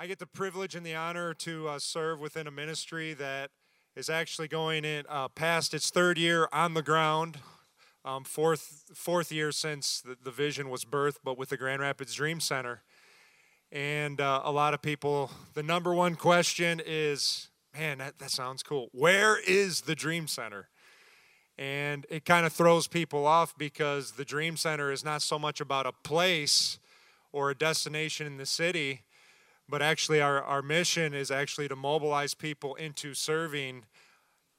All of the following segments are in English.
I get the privilege and the honor to uh, serve within a ministry that is actually going in uh, past its third year on the ground, um, fourth fourth year since the, the, vision was birthed, but with the Grand Rapids Dream Center. And uh, a lot of people, the number one question is, man, that, that sounds cool. Where is the Dream Center? And it kind of throws people off because the Dream Center is not so much about a place or a destination in the city but actually our, our mission is actually to mobilize people into serving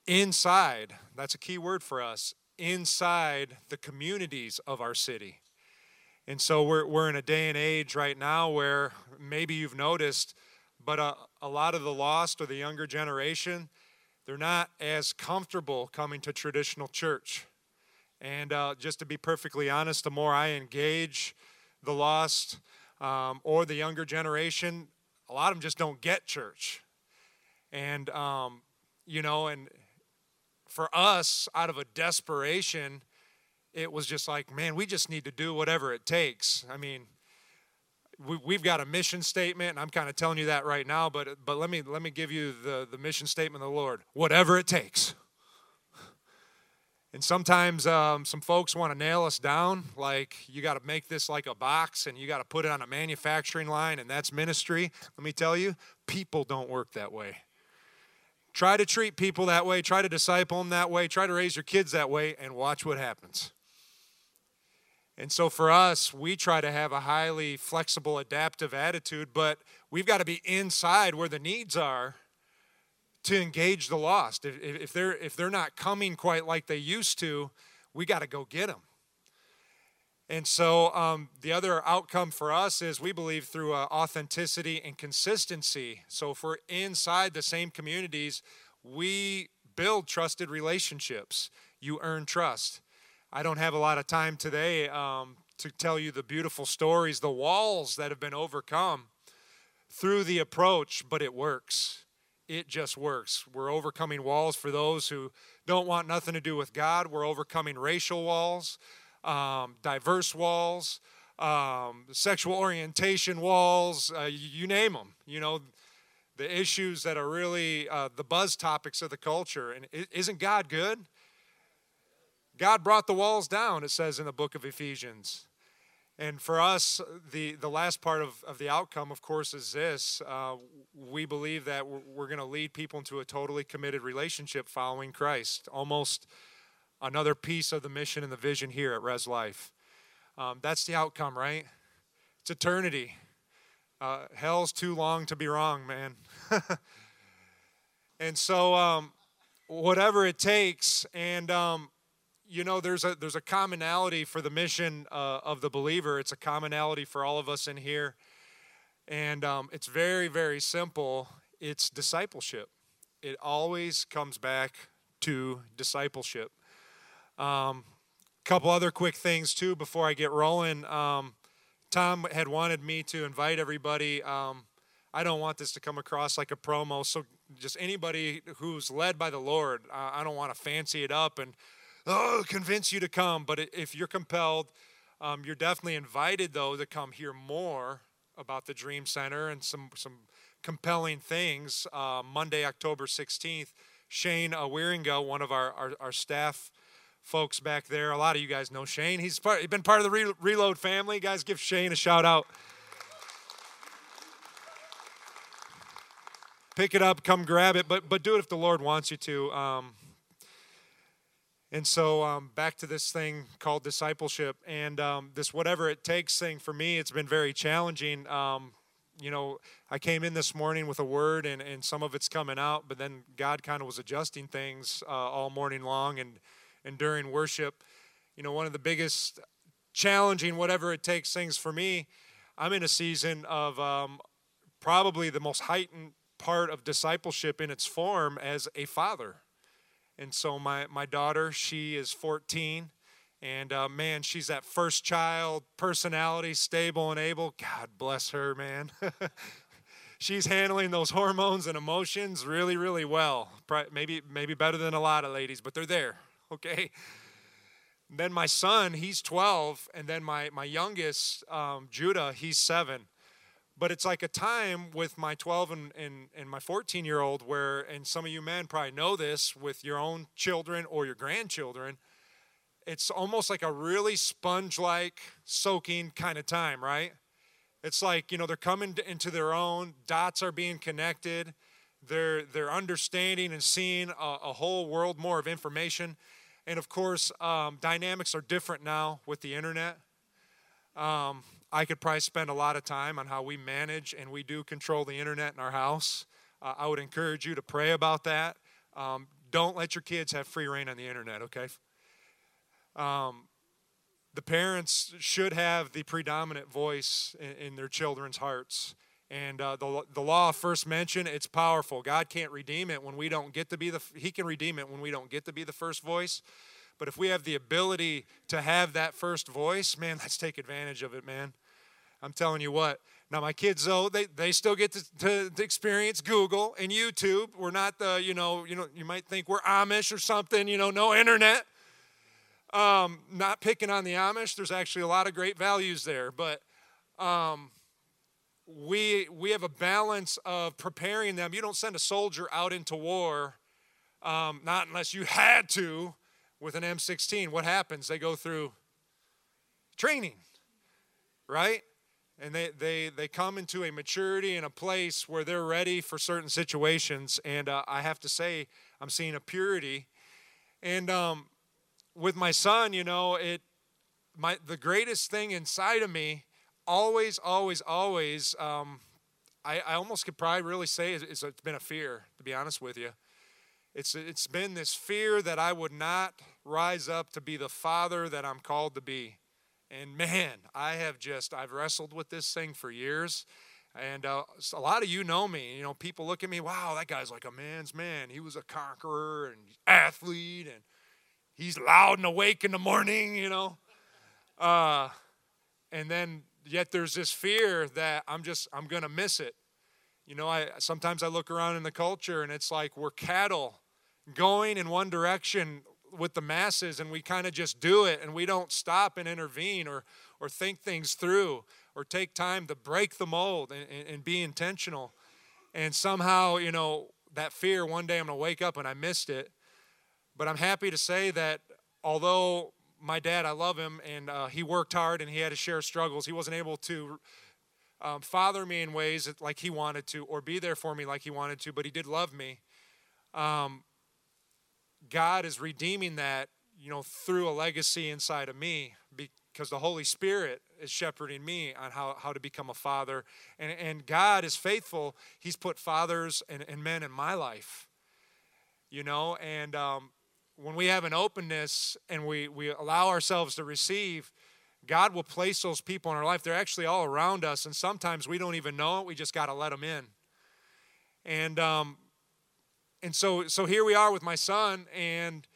inside that's a key word for us inside the communities of our city. And so we're, we're in a day and age right now where maybe you've noticed but a, a lot of the lost or the younger generation they're not as comfortable coming to traditional church. And uh, just to be perfectly honest the more i engage the lost um, or the younger generation a lot of them just don't get church. And, um, you know, and for us, out of a desperation, it was just like, man, we just need to do whatever it takes. I mean, we, have got a mission statement, and I'm kind of telling you that right now, but, but let, me, let me give you the, the mission statement of the Lord whatever it takes. And sometimes um, some folks want to nail us down, like you got to make this like a box and you got to put it on a manufacturing line, and that's ministry. Let me tell you, people don't work that way. Try to treat people that way, try to disciple them that way, try to raise your kids that way, and watch what happens. And so for us, we try to have a highly flexible, adaptive attitude, but we've got to be inside where the needs are to engage the lost. If, if, they're, if they're not coming quite like they used to, we got to go get them. And so um, the other outcome for us is we believe through uh, authenticity and consistency. So if we're inside the same communities, we build trusted relationships. You earn trust. I don't have a lot of time today um, to tell you the beautiful stories, the walls that have been overcome through the approach, but it works it just works. We're overcoming walls for those who don't want nothing to do with God. We're overcoming racial walls, um, diverse walls, um, sexual orientation walls, uh, you name them. You know, the issues that are really uh, the buzz topics of the culture. And isn't God good? God brought the walls down, it says in the book of Ephesians. And for us, the, the last part of, of the outcome, of course, is this. Uh, we believe that we're, we're going to lead people into a totally committed relationship following Christ. Almost another piece of the mission and the vision here at Res Life. Um, that's the outcome, right? It's eternity. Uh, hell's too long to be wrong, man. and so, um, whatever it takes, and um, you know there's a there's a commonality for the mission uh, of the believer. It's a commonality for all of us in here. And um, it's very very simple. It's discipleship. It always comes back to discipleship. A um, couple other quick things too before i get rolling. Um, tom had wanted me to invite everybody. Um, i don't want this to come across like a promo so just anybody who's led by the lord i don't want to fancy it up and oh, convince you to come. But if you're compelled, um, you're definitely invited, though, to come hear more about the Dream Center and some, some compelling things. Uh, Monday, October 16th, Shane Wieringa, one of our, our, our, staff folks back there, a lot of you guys know Shane. He's, part, he's been part of the Re- Reload family. Guys, give Shane a shout out. Pick it up, come grab it, but, but do it if the Lord wants you to. Um, and so um, back to this thing called discipleship and um, this whatever it takes thing for me, it's been very challenging. Um, you know, I came in this morning with a word and, and some of it's coming out, but then God kind of was adjusting things uh, all morning long and, and during worship. You know, one of the biggest challenging whatever it takes things for me, I'm in a season of um, probably the most heightened part of discipleship in its form as a father and so my, my daughter, she is 14. And uh, man, she's that first child personality, stable and able. God bless her, man. she's handling those hormones and emotions really, really well. Maybe, maybe better than a lot of ladies, but they're there. Okay. Then my son, he's 12, and then my my youngest, um, Judah, he's seven. But it's like a time with my 12 and, and, and my 14 year old where, and some of you men probably know this with your own children or your grandchildren, it's almost like a really sponge like soaking kind of time, right? It's like, you know, they're coming into their own, dots are being connected, they're, they're understanding and seeing a, a whole world more of information. And of course, um, dynamics are different now with the internet. Um, I could probably spend a lot of time on how we manage and we do control the internet in our house. Uh, I would encourage you to pray about that. Um, don't let your kids have free rein on the internet, okay? Um, the parents should have the predominant voice in, in their children's hearts. And uh, the, the law first mentioned, it's powerful. God can't redeem it when we don't get to be the, He can redeem it when we don't get to be the first voice. But if we have the ability to have that first voice, man, let's take advantage of it, man. I'm telling you what. Now my kids though, they, they still get to, to, to, experience Google and YouTube. We're not the, you know, you know, you might think we're Amish or something, you know, no internet. Um, not picking on the Amish. There's actually a lot of great values there, but um, we we have a balance of preparing them. You don't send a soldier out into war, um, not unless you had to, with an M16, what happens? They go through training, right? And they, they, they come into a maturity and a place where they're ready for certain situations. And uh, I have to say, I'm seeing a purity. And um, with my son, you know, it my the greatest thing inside of me, always, always, always, um, I, I almost could probably really say is it's been a fear, to be honest with you. It's, it's been this fear that I would not rise up to be the father that I'm called to be. And man, I have just, I've wrestled with this thing for years. And uh, a lot of you know me. You know, people look at me, wow, that guy's like a man's man. He was a conqueror and athlete, and he's loud and awake in the morning, you know. Uh, and then, yet there's this fear that I'm just, I'm going to miss it. You know, I sometimes I look around in the culture and it's like we're cattle going in one direction with the masses and we kind of just do it and we don't stop and intervene or or think things through or take time to break the mold and, and, and be intentional. And somehow, you know, that fear one day I'm gonna wake up and I missed it. But I'm happy to say that although my dad, I love him, and uh, he worked hard and he had to share struggles. He wasn't able to um, father me in ways that, like he wanted to, or be there for me like he wanted to, but he did love me. Um, God is redeeming that, you know, through a legacy inside of me because the Holy Spirit is shepherding me on how, how to become a father. And, and God is faithful. He's put fathers and, and men in my life, you know, and um, when we have an openness and we, we allow ourselves to receive, God will place those people in our life. They're actually all around us, and sometimes we don't even know it. We just got to let them in. And um, and so so here we are with my son, and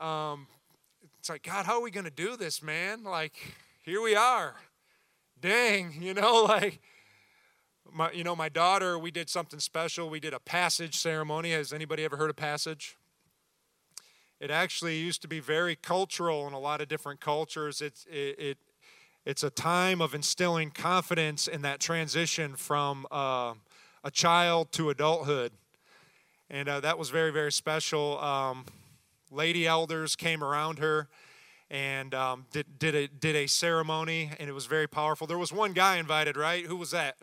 um, it's like God, how are we going to do this, man? Like here we are. Dang, you know, like my you know my daughter. We did something special. We did a passage ceremony. Has anybody ever heard of passage? It actually used to be very cultural in a lot of different cultures. It's, it, it it's a time of instilling confidence in that transition from uh, a child to adulthood. And uh, that was very, very special. Um, lady elders came around her and um, did, did, a, did a ceremony, and it was very powerful. There was one guy invited, right? Who was that?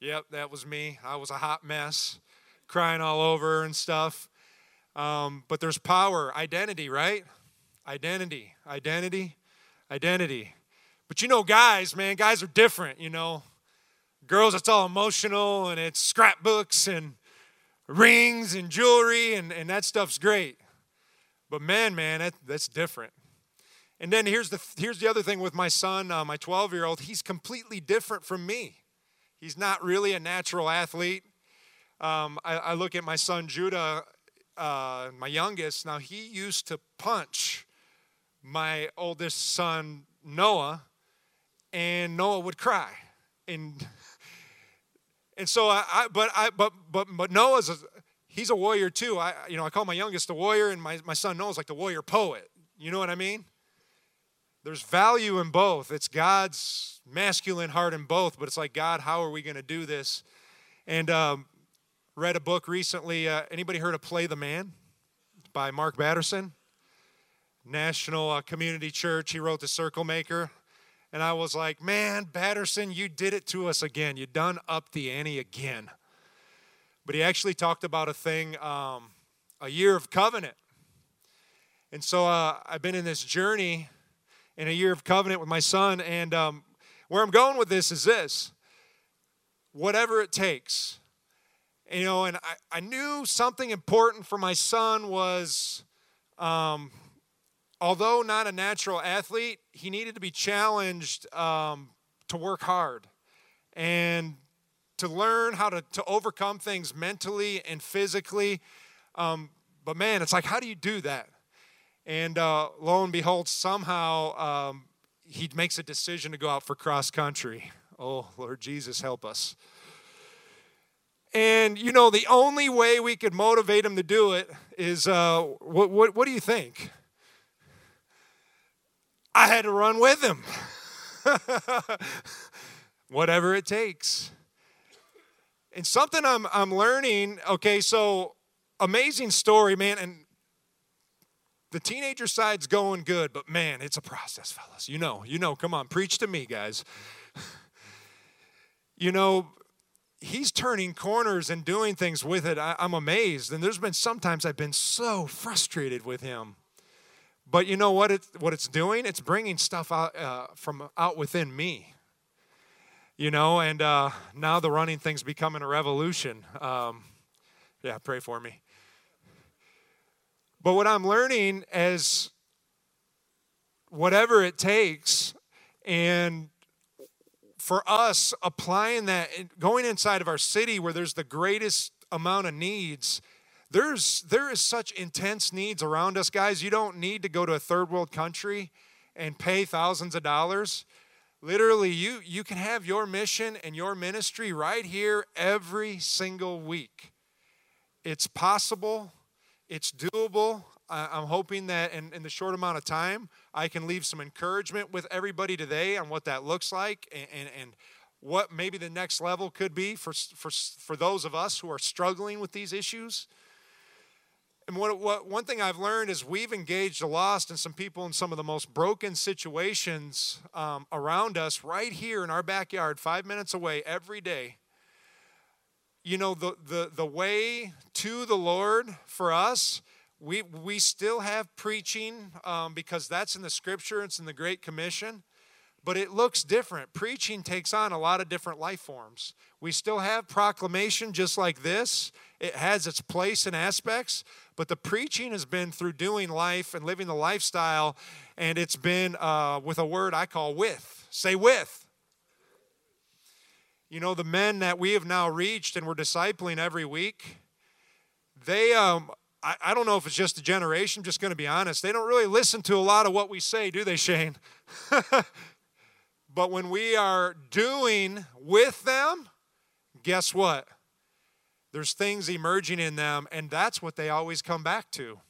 Yep, that was me. I was a hot mess, crying all over and stuff. Um, but there's power, identity, right? Identity, identity, identity. But you know, guys, man, guys are different, you know. Girls, it's all emotional and it's scrapbooks and rings and jewelry, and, and that stuff's great. But man, man, that, that's different. And then here's the, here's the other thing with my son, uh, my 12 year old, he's completely different from me. He's not really a natural athlete. Um, I, I, look at my son Judah uh, my youngest, now he used to punch my oldest son Noah, and Noah would cry. And and so I, I but I but but but Noah's a, he's a warrior too. I you know I call my youngest a warrior, and my, my son Noah's like the warrior poet. You know what I mean? there's value in both. It's God's masculine heart in both, but it's like, God, how are we going to do this? And um, read a book recently. Uh, anybody heard of Play the Man by Mark Batterson? National uh, Community Church. He wrote The Circle Maker. And I was like, man, Batterson, you did it to us again. You done up the ante again. But he actually talked about a thing, um, a year of covenant. And so uh, I've been in this journey in a year of covenant with my son. And um, where I'm going with this is this whatever it takes. You know, and I, I knew something important for my son was um, although not a natural athlete, he needed to be challenged um, to work hard and to learn how to, to overcome things mentally and physically. Um, but man, it's like, how do you do that? And uh, lo and behold, somehow um, he makes a decision to go out for cross country. Oh, Lord Jesus, help us. And you know, the only way we could motivate him to do it is uh, what, what, what do you think? I had to run with him. Whatever it takes. And something I'm, I'm learning, okay, so amazing story, man. And the teenager side's going good, but man, it's a process, fellas. You know, you know, come on, preach to me, guys. you know, he's turning corners and doing things with it. I, am amazed. And there's been sometimes I've been so frustrated with him. But you know what? It's, what it's doing? It's bringing stuff out uh, from out within me. You know, and uh, now the running thing's becoming a revolution. Um, yeah, pray for me. But what I'm learning is whatever it takes, and for us applying that, going inside of our city where there's the greatest amount of needs there's there is such intense needs around us guys. You don't need to go to a third world country and pay thousands of dollars. Literally you you can have your mission and your ministry right here every single week. It's possible. It's doable. I'm hoping that in, in the short amount of time i can leave some encouragement with everybody today on what that looks like and, and, and what maybe the next level could be for, for, for those of us who are struggling with these issues and what, what, one thing I've learned is we've engaged a lost and some people in some of the most broken situations um, around us right here in our backyard, five minutes away every day. You know, the, the, the way to the Lord for us, we, we still have preaching um, because that's in the scripture, it's in the Great Commission but it looks different. Preaching takes on a lot of different life forms. We still have proclamation just like this, it has its place and aspects, but the preaching has been through doing life and living the lifestyle, and it's been uh, with a word I call with. Say with. You know, the men that we have now reached and we're discipling every week, they, um, I, I don't know if it's just a generation, just going to be honest, they don't really listen to a lot of what we say, do they, Shane? but when we are doing with them, guess what? There's things emerging in them, and that's what they always come back to.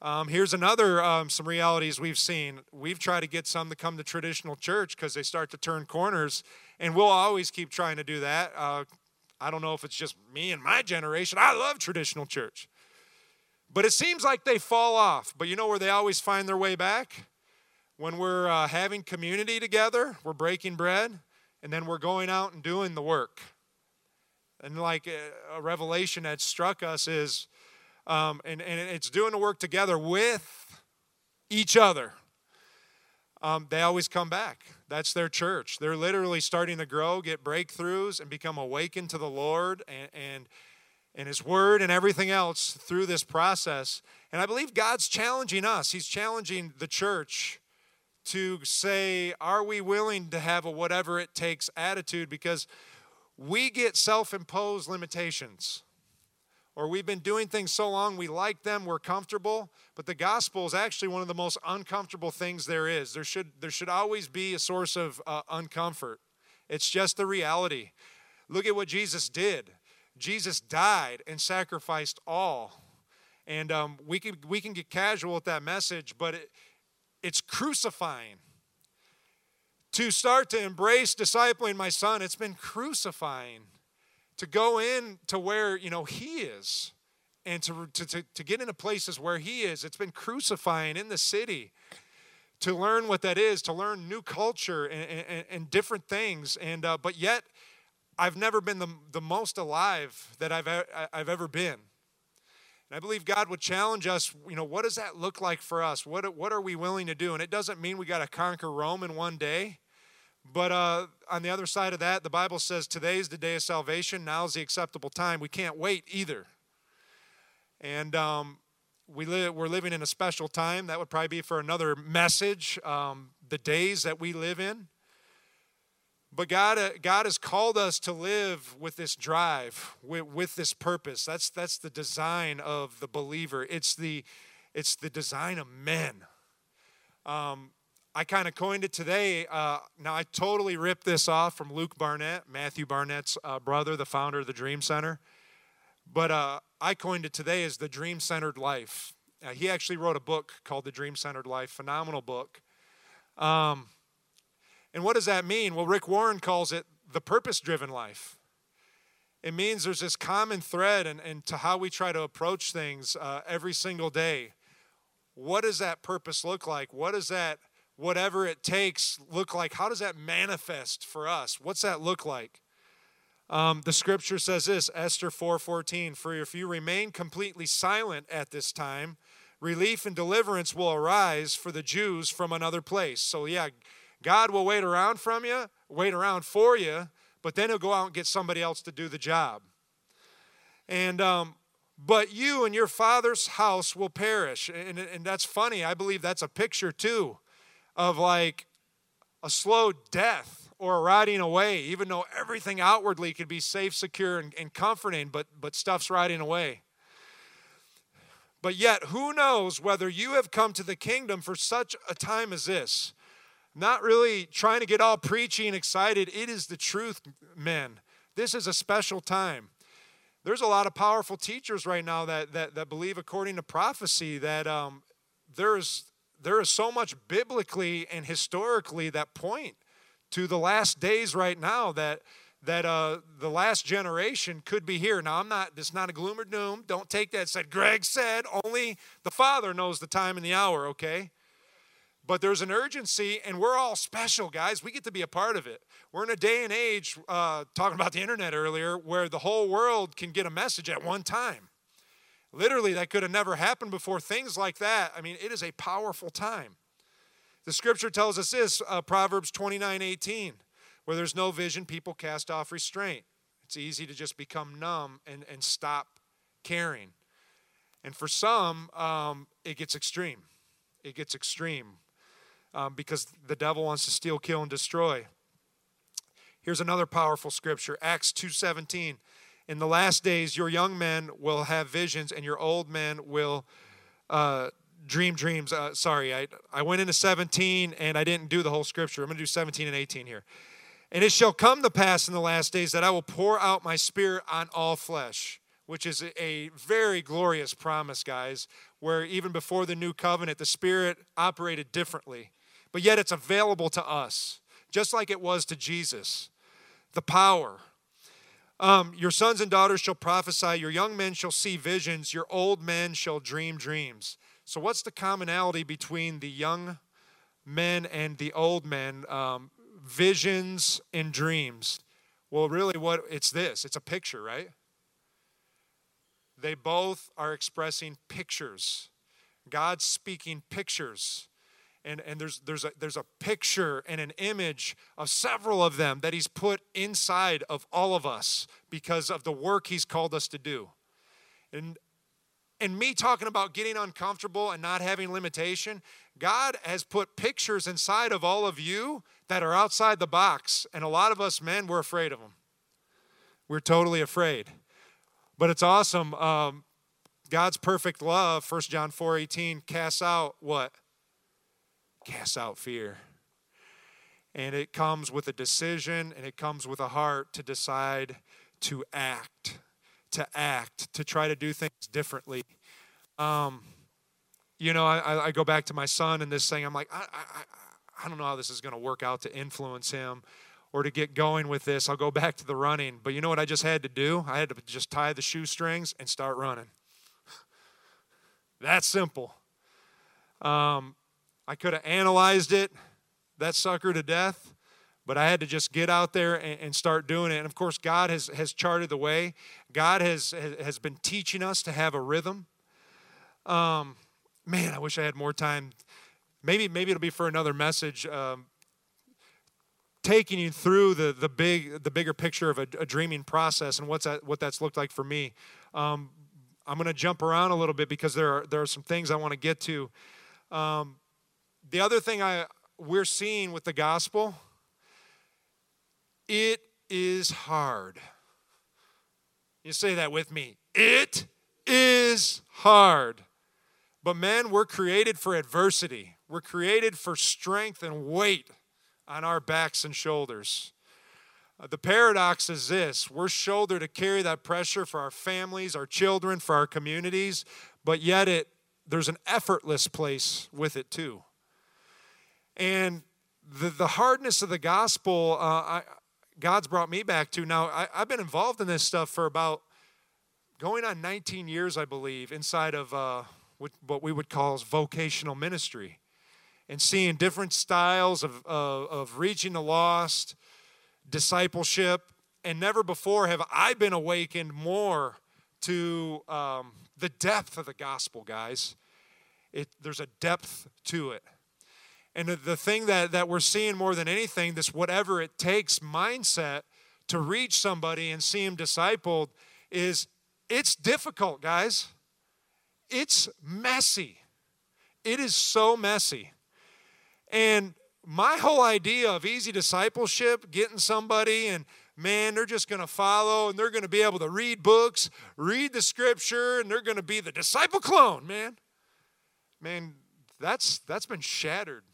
Um, here's another um, some realities we've seen. We've tried to get some to come to traditional church because they start to turn corners, and we'll always keep trying to do that. Uh, I don't know if it's just me and my generation. I love traditional church, but it seems like they fall off. But you know where they always find their way back? When we're uh, having community together, we're breaking bread, and then we're going out and doing the work. And like a, revelation that struck us is, um, and, and it's doing the work together with each other. Um, they always come back. That's their church. They're literally starting to grow, get breakthroughs, and become awakened to the Lord and, and, and His Word and everything else through this process. And I believe God's challenging us. He's challenging the church to say, are we willing to have a whatever it takes attitude? Because we get self imposed limitations. Or we've been doing things so long, we like them, we're comfortable. But the gospel is actually one of the most uncomfortable things there is. There should, there should always be a source of uh, uncomfort. It's just the reality. Look at what Jesus did. Jesus died and sacrificed all. And um, we, can, we can get casual with that message, but it, it's crucifying. To start to embrace discipling my son, it's been crucifying. To go in to where, you know, he is and to, to, to, get into places where he is, it's been crucifying in the city to learn what that is, to learn new culture and, and, and different things. And uh, but yet, I've never been the, the most alive that I've, I've ever been. And I believe God would challenge us, you know, what does that look like for us? What, what are we willing to do? And it doesn't mean we got to conquer Rome in one day. But uh, on the other side of that, the Bible says today's the day of salvation. Now's the acceptable time. We can't wait either. And um, we live, we're living in a special time. That would probably be for another message, um, the days that we live in. But God, uh, God has called us to live with this drive, with, with this purpose. That's, that's the design of the believer. It's the, it's the design of men. Um, I kind of coined it today. Uh, now, I totally ripped this off from Luke Barnett, Matthew Barnett's uh, brother, the founder of the Dream Center. But uh, I coined it today as the dream centered life. Uh, he actually wrote a book called The Dream Centered Life, phenomenal book. Um, and what does that mean? Well, Rick Warren calls it the purpose driven life. It means there's this common thread and, and to how we try to approach things uh, every single day. What does that purpose look like? What does that, whatever it takes, look like? How does that manifest for us? What's that look like? Um, the scripture says this, Esther 4:14, for if you remain completely silent at this time, relief and deliverance will arise for the Jews from another place. So yeah, God will wait around from you, wait around for you, but then he'll go out and get somebody else to do the job. And um, but you and your father's house will perish. And, and that's funny. I believe that's a picture too of like a slow death or riding away, even though everything outwardly could be safe, secure, and, and comforting, but, but stuff's riding away. But yet, who knows whether you have come to the kingdom for such a time as this? Not really trying to get all preachy and excited. It is the truth, men. This is a special time. There's a lot of powerful teachers right now that, that, that believe, according to prophecy, that um, there, is, there is so much biblically and historically that point to the last days right now that that uh, the last generation could be here. Now, I'm not, this is not a gloom or doom. Don't take that. Said Greg said, only the Father knows the time and the hour, okay? But there's an urgency, and we're all special, guys. We get to be a part of it. We're in a day and age, uh, talking about the internet earlier, where the whole world can get a message at one time. Literally, that could have never happened before. Things like that. I mean, it is a powerful time. The scripture tells us this uh, Proverbs 29 18, where there's no vision, people cast off restraint. It's easy to just become numb and, and stop caring. And for some, um, it gets extreme. It gets extreme um, because the devil wants to steal, kill, and destroy. Here's another powerful scripture Acts 2:17. In the last days, your young men will have visions, and your old men will uh, dream dreams. Uh, sorry, I, I went into 17 and I didn't do the whole scripture. I'm going to do 17 and 18 here. And it shall come to pass in the last days that I will pour out my spirit on all flesh, which is a very glorious promise, guys, where even before the new covenant, the spirit operated differently. But yet it's available to us, just like it was to Jesus. The power. Um, your sons and daughters shall prophesy, your young men shall see visions, your old men shall dream dreams. So, what's the commonality between the young men and the old men? Um, visions and dreams. Well, really, what it's this it's a picture, right? They both are expressing pictures. God's speaking pictures. And, and there's, there's, a, there's a picture and an image of several of them that He's put inside of all of us because of the work He's called us to do. And and me talking about getting uncomfortable and not having limitation, God has put pictures inside of all of you that are outside the box. And a lot of us men, we're afraid of them. We're totally afraid. But it's awesome. Um, God's perfect love, 1 John 4 18, casts out what? Casts out fear. And it comes with a decision and it comes with a heart to decide to act to act, to try to do things differently. Um, you know, I, I go back to my son and this thing. I'm like, I, I, I don't know how this is going to work out to influence him or to get going with this. I'll go back to the running. But you know what I just had to do? I had to just tie the shoestrings and start running. That's simple. Um, I could have analyzed it, that sucker to death, but I had to just get out there and, and, start doing it. And of course, God has, has charted the way. God has, has been teaching us to have a rhythm. Um, man, I wish I had more time. Maybe, maybe it'll be for another message. Um, taking you through the, the big the bigger picture of a, a dreaming process and what's that, what that's looked like for me. Um, I'm going to jump around a little bit because there are there are some things I want to get to. Um, the other thing I we're seeing with the gospel, it is hard. You say that with me. It is hard. But men, we're created for adversity. We're created for strength and weight on our backs and shoulders. Uh, the paradox is this we're shoulder to carry that pressure for our families, our children, for our communities, but yet it there's an effortless place with it too. And the, the hardness of the gospel, uh, I, God's brought me back to. Now, I, I've been involved in this stuff for about going on 19 years, I believe, inside of uh, what we would call vocational ministry and seeing different styles of, of, of reaching the lost, discipleship, and never before have I been awakened more to um, the depth of the gospel, guys. It, there's a depth to it. And the thing that, that we're seeing more than anything, this whatever it takes mindset to reach somebody and see him discipled, is it's difficult, guys. It's messy. It is so messy. And my whole idea of easy discipleship, getting somebody and man, they're just going to follow and they're going to be able to read books, read the scripture, and they're going to be the disciple clone, man. Man, that's that's been shattered.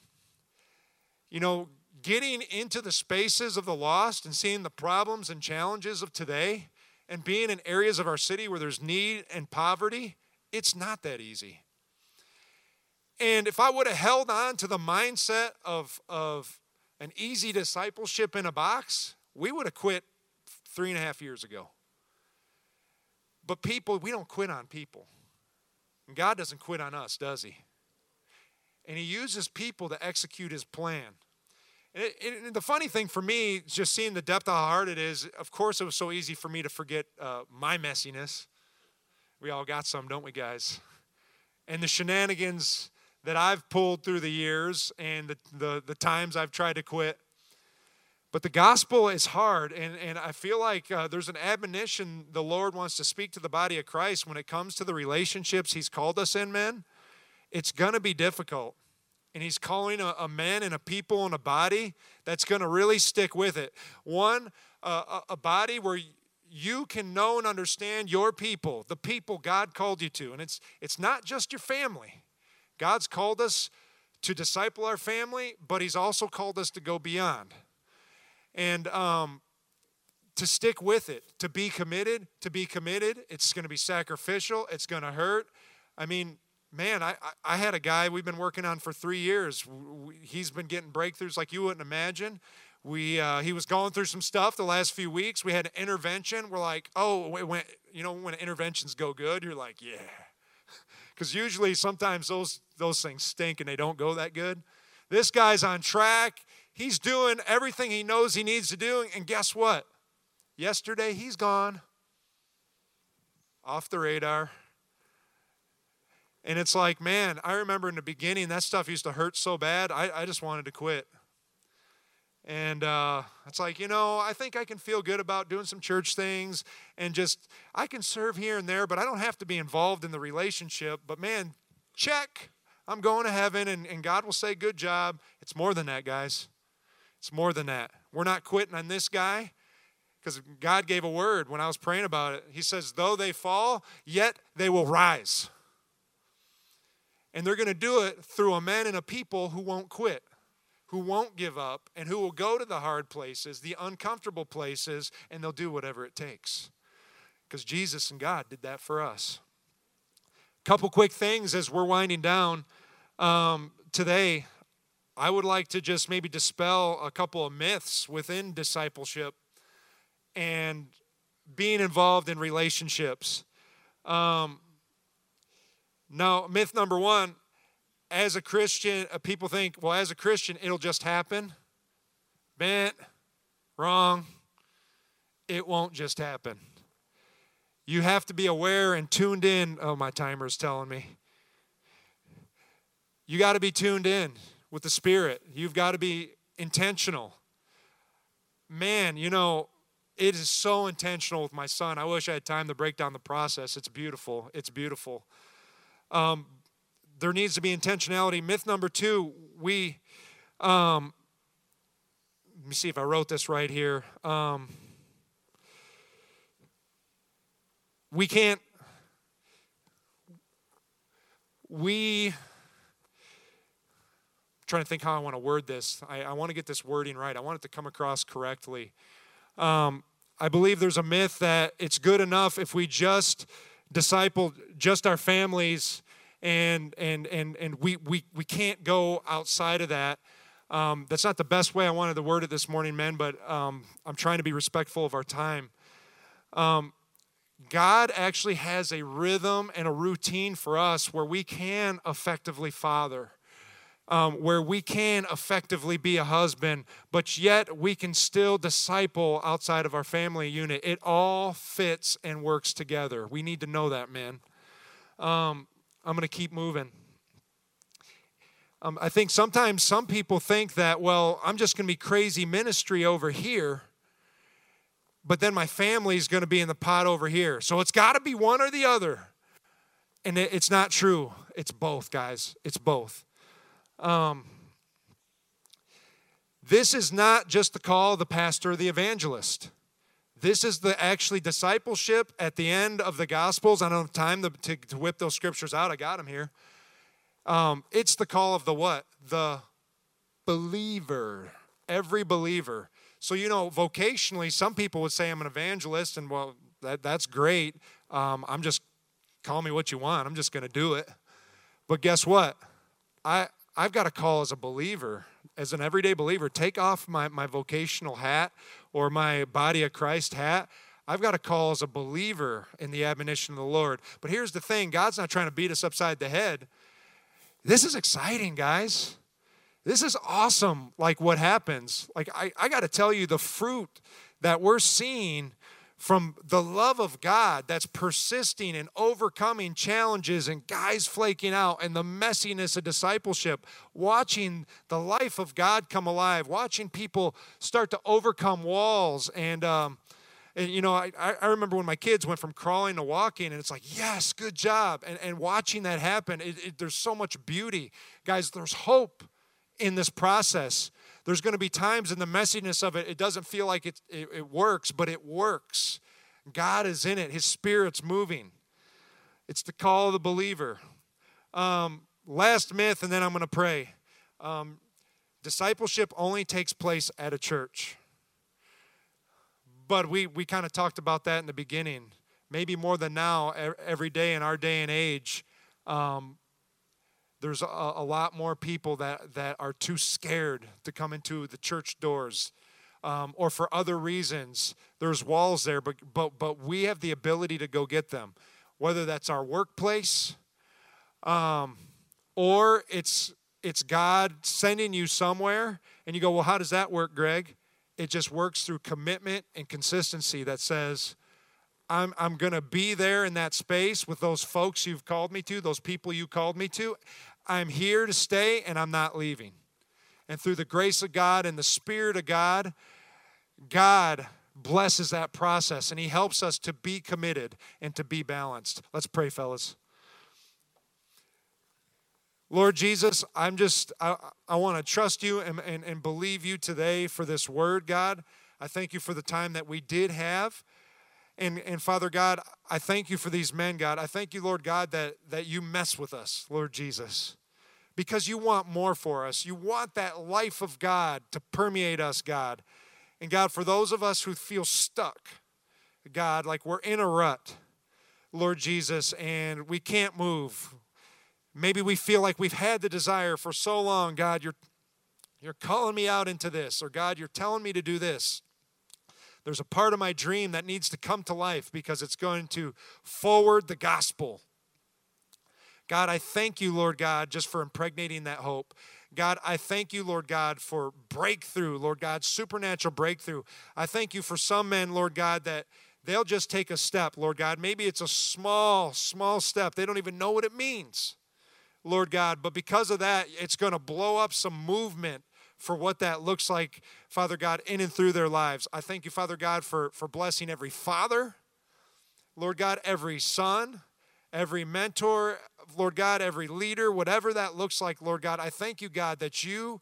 You know, getting into the spaces of the lost and seeing the problems and challenges of today and being in areas of our city where there's need and poverty, it's not that easy. And if I would have held on to the mindset of, of an easy discipleship in a box, we would have quit three and a half years ago. But people, we don't quit on people. And God doesn't quit on us, does He? And He uses people to execute His plan. And, it, it, the funny thing for me, just seeing the depth of how hard it is, of course, it was so easy for me to forget uh, my messiness. We all got some, don't we, guys? And the shenanigans that I've pulled through the years and the, the, the times I've tried to quit. But the gospel is hard, and, and I feel like uh, there's an admonition the Lord wants to speak to the body of Christ when it comes to the relationships He's called us in, men. It's going to be difficult. And He's calling a, a man and a people and a body that's going to really stick with it. One, uh, a, a body where you can know and understand your people, the people God called you to. And it's, it's not just your family, God's called us to disciple our family, but He's also called us to go beyond. And um, to stick with it, to be committed, to be committed. It's going to be sacrificial, it's going to hurt. I mean, man, I, I had a guy we've been working on for three years. He's been getting breakthroughs like you wouldn't imagine. We, uh, he was going through some stuff the last few weeks. We had an intervention. We're like, oh, when, you know, when interventions go good, you're like, yeah, because usually sometimes those those things stink and they don't go that good. This guy's on track. He's doing everything he knows he needs to do, and guess what? Yesterday he's gone off the radar. And it's like, man, I remember in the beginning that stuff used to hurt so bad, I, I just wanted to quit. And uh, it's like, you know, I think I can feel good about doing some church things and just, I can serve here and there, but I don't have to be involved in the relationship. But man, check. I'm going to heaven and, and God will say, good job. It's more than that, guys. It's more than that. We're not quitting on this guy because God gave a word when I was praying about it. He says, though they fall, yet they will rise. And they're going to do it through a man and a people who won't quit who won't give up and who will go to the hard places, the uncomfortable places, and they'll do whatever it takes. Because Jesus and God did that for us. couple quick things as we're winding down um, today. I would like to just maybe dispel a couple of myths within discipleship and being involved in relationships. Um, now, myth number one as a Christian, uh, people think, well, as a Christian, it'll just happen. Bent, wrong. It won't just happen. You have to be aware and tuned in. Oh, my timer's telling me. You got to be tuned in with the Spirit. You've got to be intentional. Man, you know, it is so intentional with my son. I wish I had time to break down the process. It's beautiful. It's beautiful. Um, there needs to be intentionality. Myth number two, we, um, let me see if I wrote this right here. Um, we can't, we, I'm trying to think how I want to word this. I, I want to get this wording right. I want it to come across correctly. Um, I believe there's a myth that it's good enough if we just disciple just our families and and and and we we we can't go outside of that. Um, that's not the best way I wanted to word it this morning, men, but um, I'm trying to be respectful of our time. Um, God actually has a rhythm and a routine for us where we can effectively father, um, where we can effectively be a husband, but yet we can still disciple outside of our family unit. It all fits and works together. We need to know that, man. Um, I'm going to keep moving. Um, I think sometimes some people think that, well, I'm just going to be crazy ministry over here, but then my family's going to be in the pot over here. So it's got to be one or the other. And it, it's not true. It's both, guys. It's both. Um, this is not just the call of the pastor or the evangelist. This is the actually discipleship at the end of the Gospels. I don't have time to, to, to whip those scriptures out. I got them here. Um, it's the call of the what? The believer. Every believer. So, you know, vocationally, some people would say I'm an evangelist, and well, that, that's great. Um, I'm just, call me what you want. I'm just going to do it. But guess what? I, I've got a call as a believer, as an everyday believer. Take off my, my vocational hat or my body of Christ hat. I've got a call as a believer in the admonition of the Lord. But here's the thing God's not trying to beat us upside the head. This is exciting, guys. This is awesome, like what happens. Like, I, I got to tell you, the fruit that we're seeing from the love of God that's persisting and overcoming challenges and guys flaking out and the messiness of discipleship, watching the life of God come alive, watching people start to overcome walls. And, um, and you know, I, I remember when my kids went from crawling to walking, and it's like, yes, good job. And, and watching that happen, it, it, there's so much beauty. Guys, there's hope in this process. There's going to be times in the messiness of it, it doesn't feel like it, it, it works, but it works. God is in it, His Spirit's moving. It's the call of the believer. Um, last myth, and then I'm going to pray. Um, discipleship only takes place at a church. But we, we kind of talked about that in the beginning. Maybe more than now, every day in our day and age, um, there's a, a, lot more people that, that are too scared to come into the church doors um, or for other reasons there's walls there but, but, but we have the ability to go get them whether that's our workplace um, or it's it's god sending you somewhere and you go well how does that work greg? It just works through commitment and consistency that says I'm, I'm going to be there in that space with those folks you've called me to, those people you called me to. I'm here to stay and I'm not leaving. And through the grace of God and the Spirit of God, God blesses that process and He helps us to be committed and to be balanced. Let's pray, fellas. Lord Jesus, I'm just, I, I want to trust you and, and, and believe you today for this word, God. I thank you for the time that we did have. And, and Father God, I thank you for these men, God. I thank you, Lord God, that, that you mess with us, Lord Jesus, because you want more for us. You want that life of God to permeate us, God. And God, for those of us who feel stuck, God, like we're in a rut, Lord Jesus, and we can't move. Maybe we feel like we've had the desire for so long, God, you're you're calling me out into this, or God, you're telling me to do this. There's a part of my dream that needs to come to life because it's going to forward the gospel. God, I thank you, Lord God, just for impregnating that hope. God, I thank you, Lord God, for breakthrough, Lord God, supernatural breakthrough. I thank you for some men, Lord God, that they'll just take a step, Lord God. Maybe it's a small, small step. They don't even know what it means, Lord God. But because of that, it's going to blow up some movement for what that looks like, Father God, in and through their lives. I thank you, Father God, for, for blessing every father, Lord God, every son, every mentor, Lord God, every leader, whatever that looks like, Lord God. I thank you, God, that you,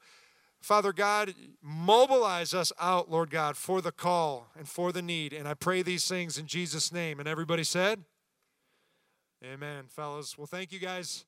Father God, mobilize us out, Lord God, for the call and for the need. And I pray these things in Jesus' name. And everybody said, Amen, fellas. Well, thank you guys.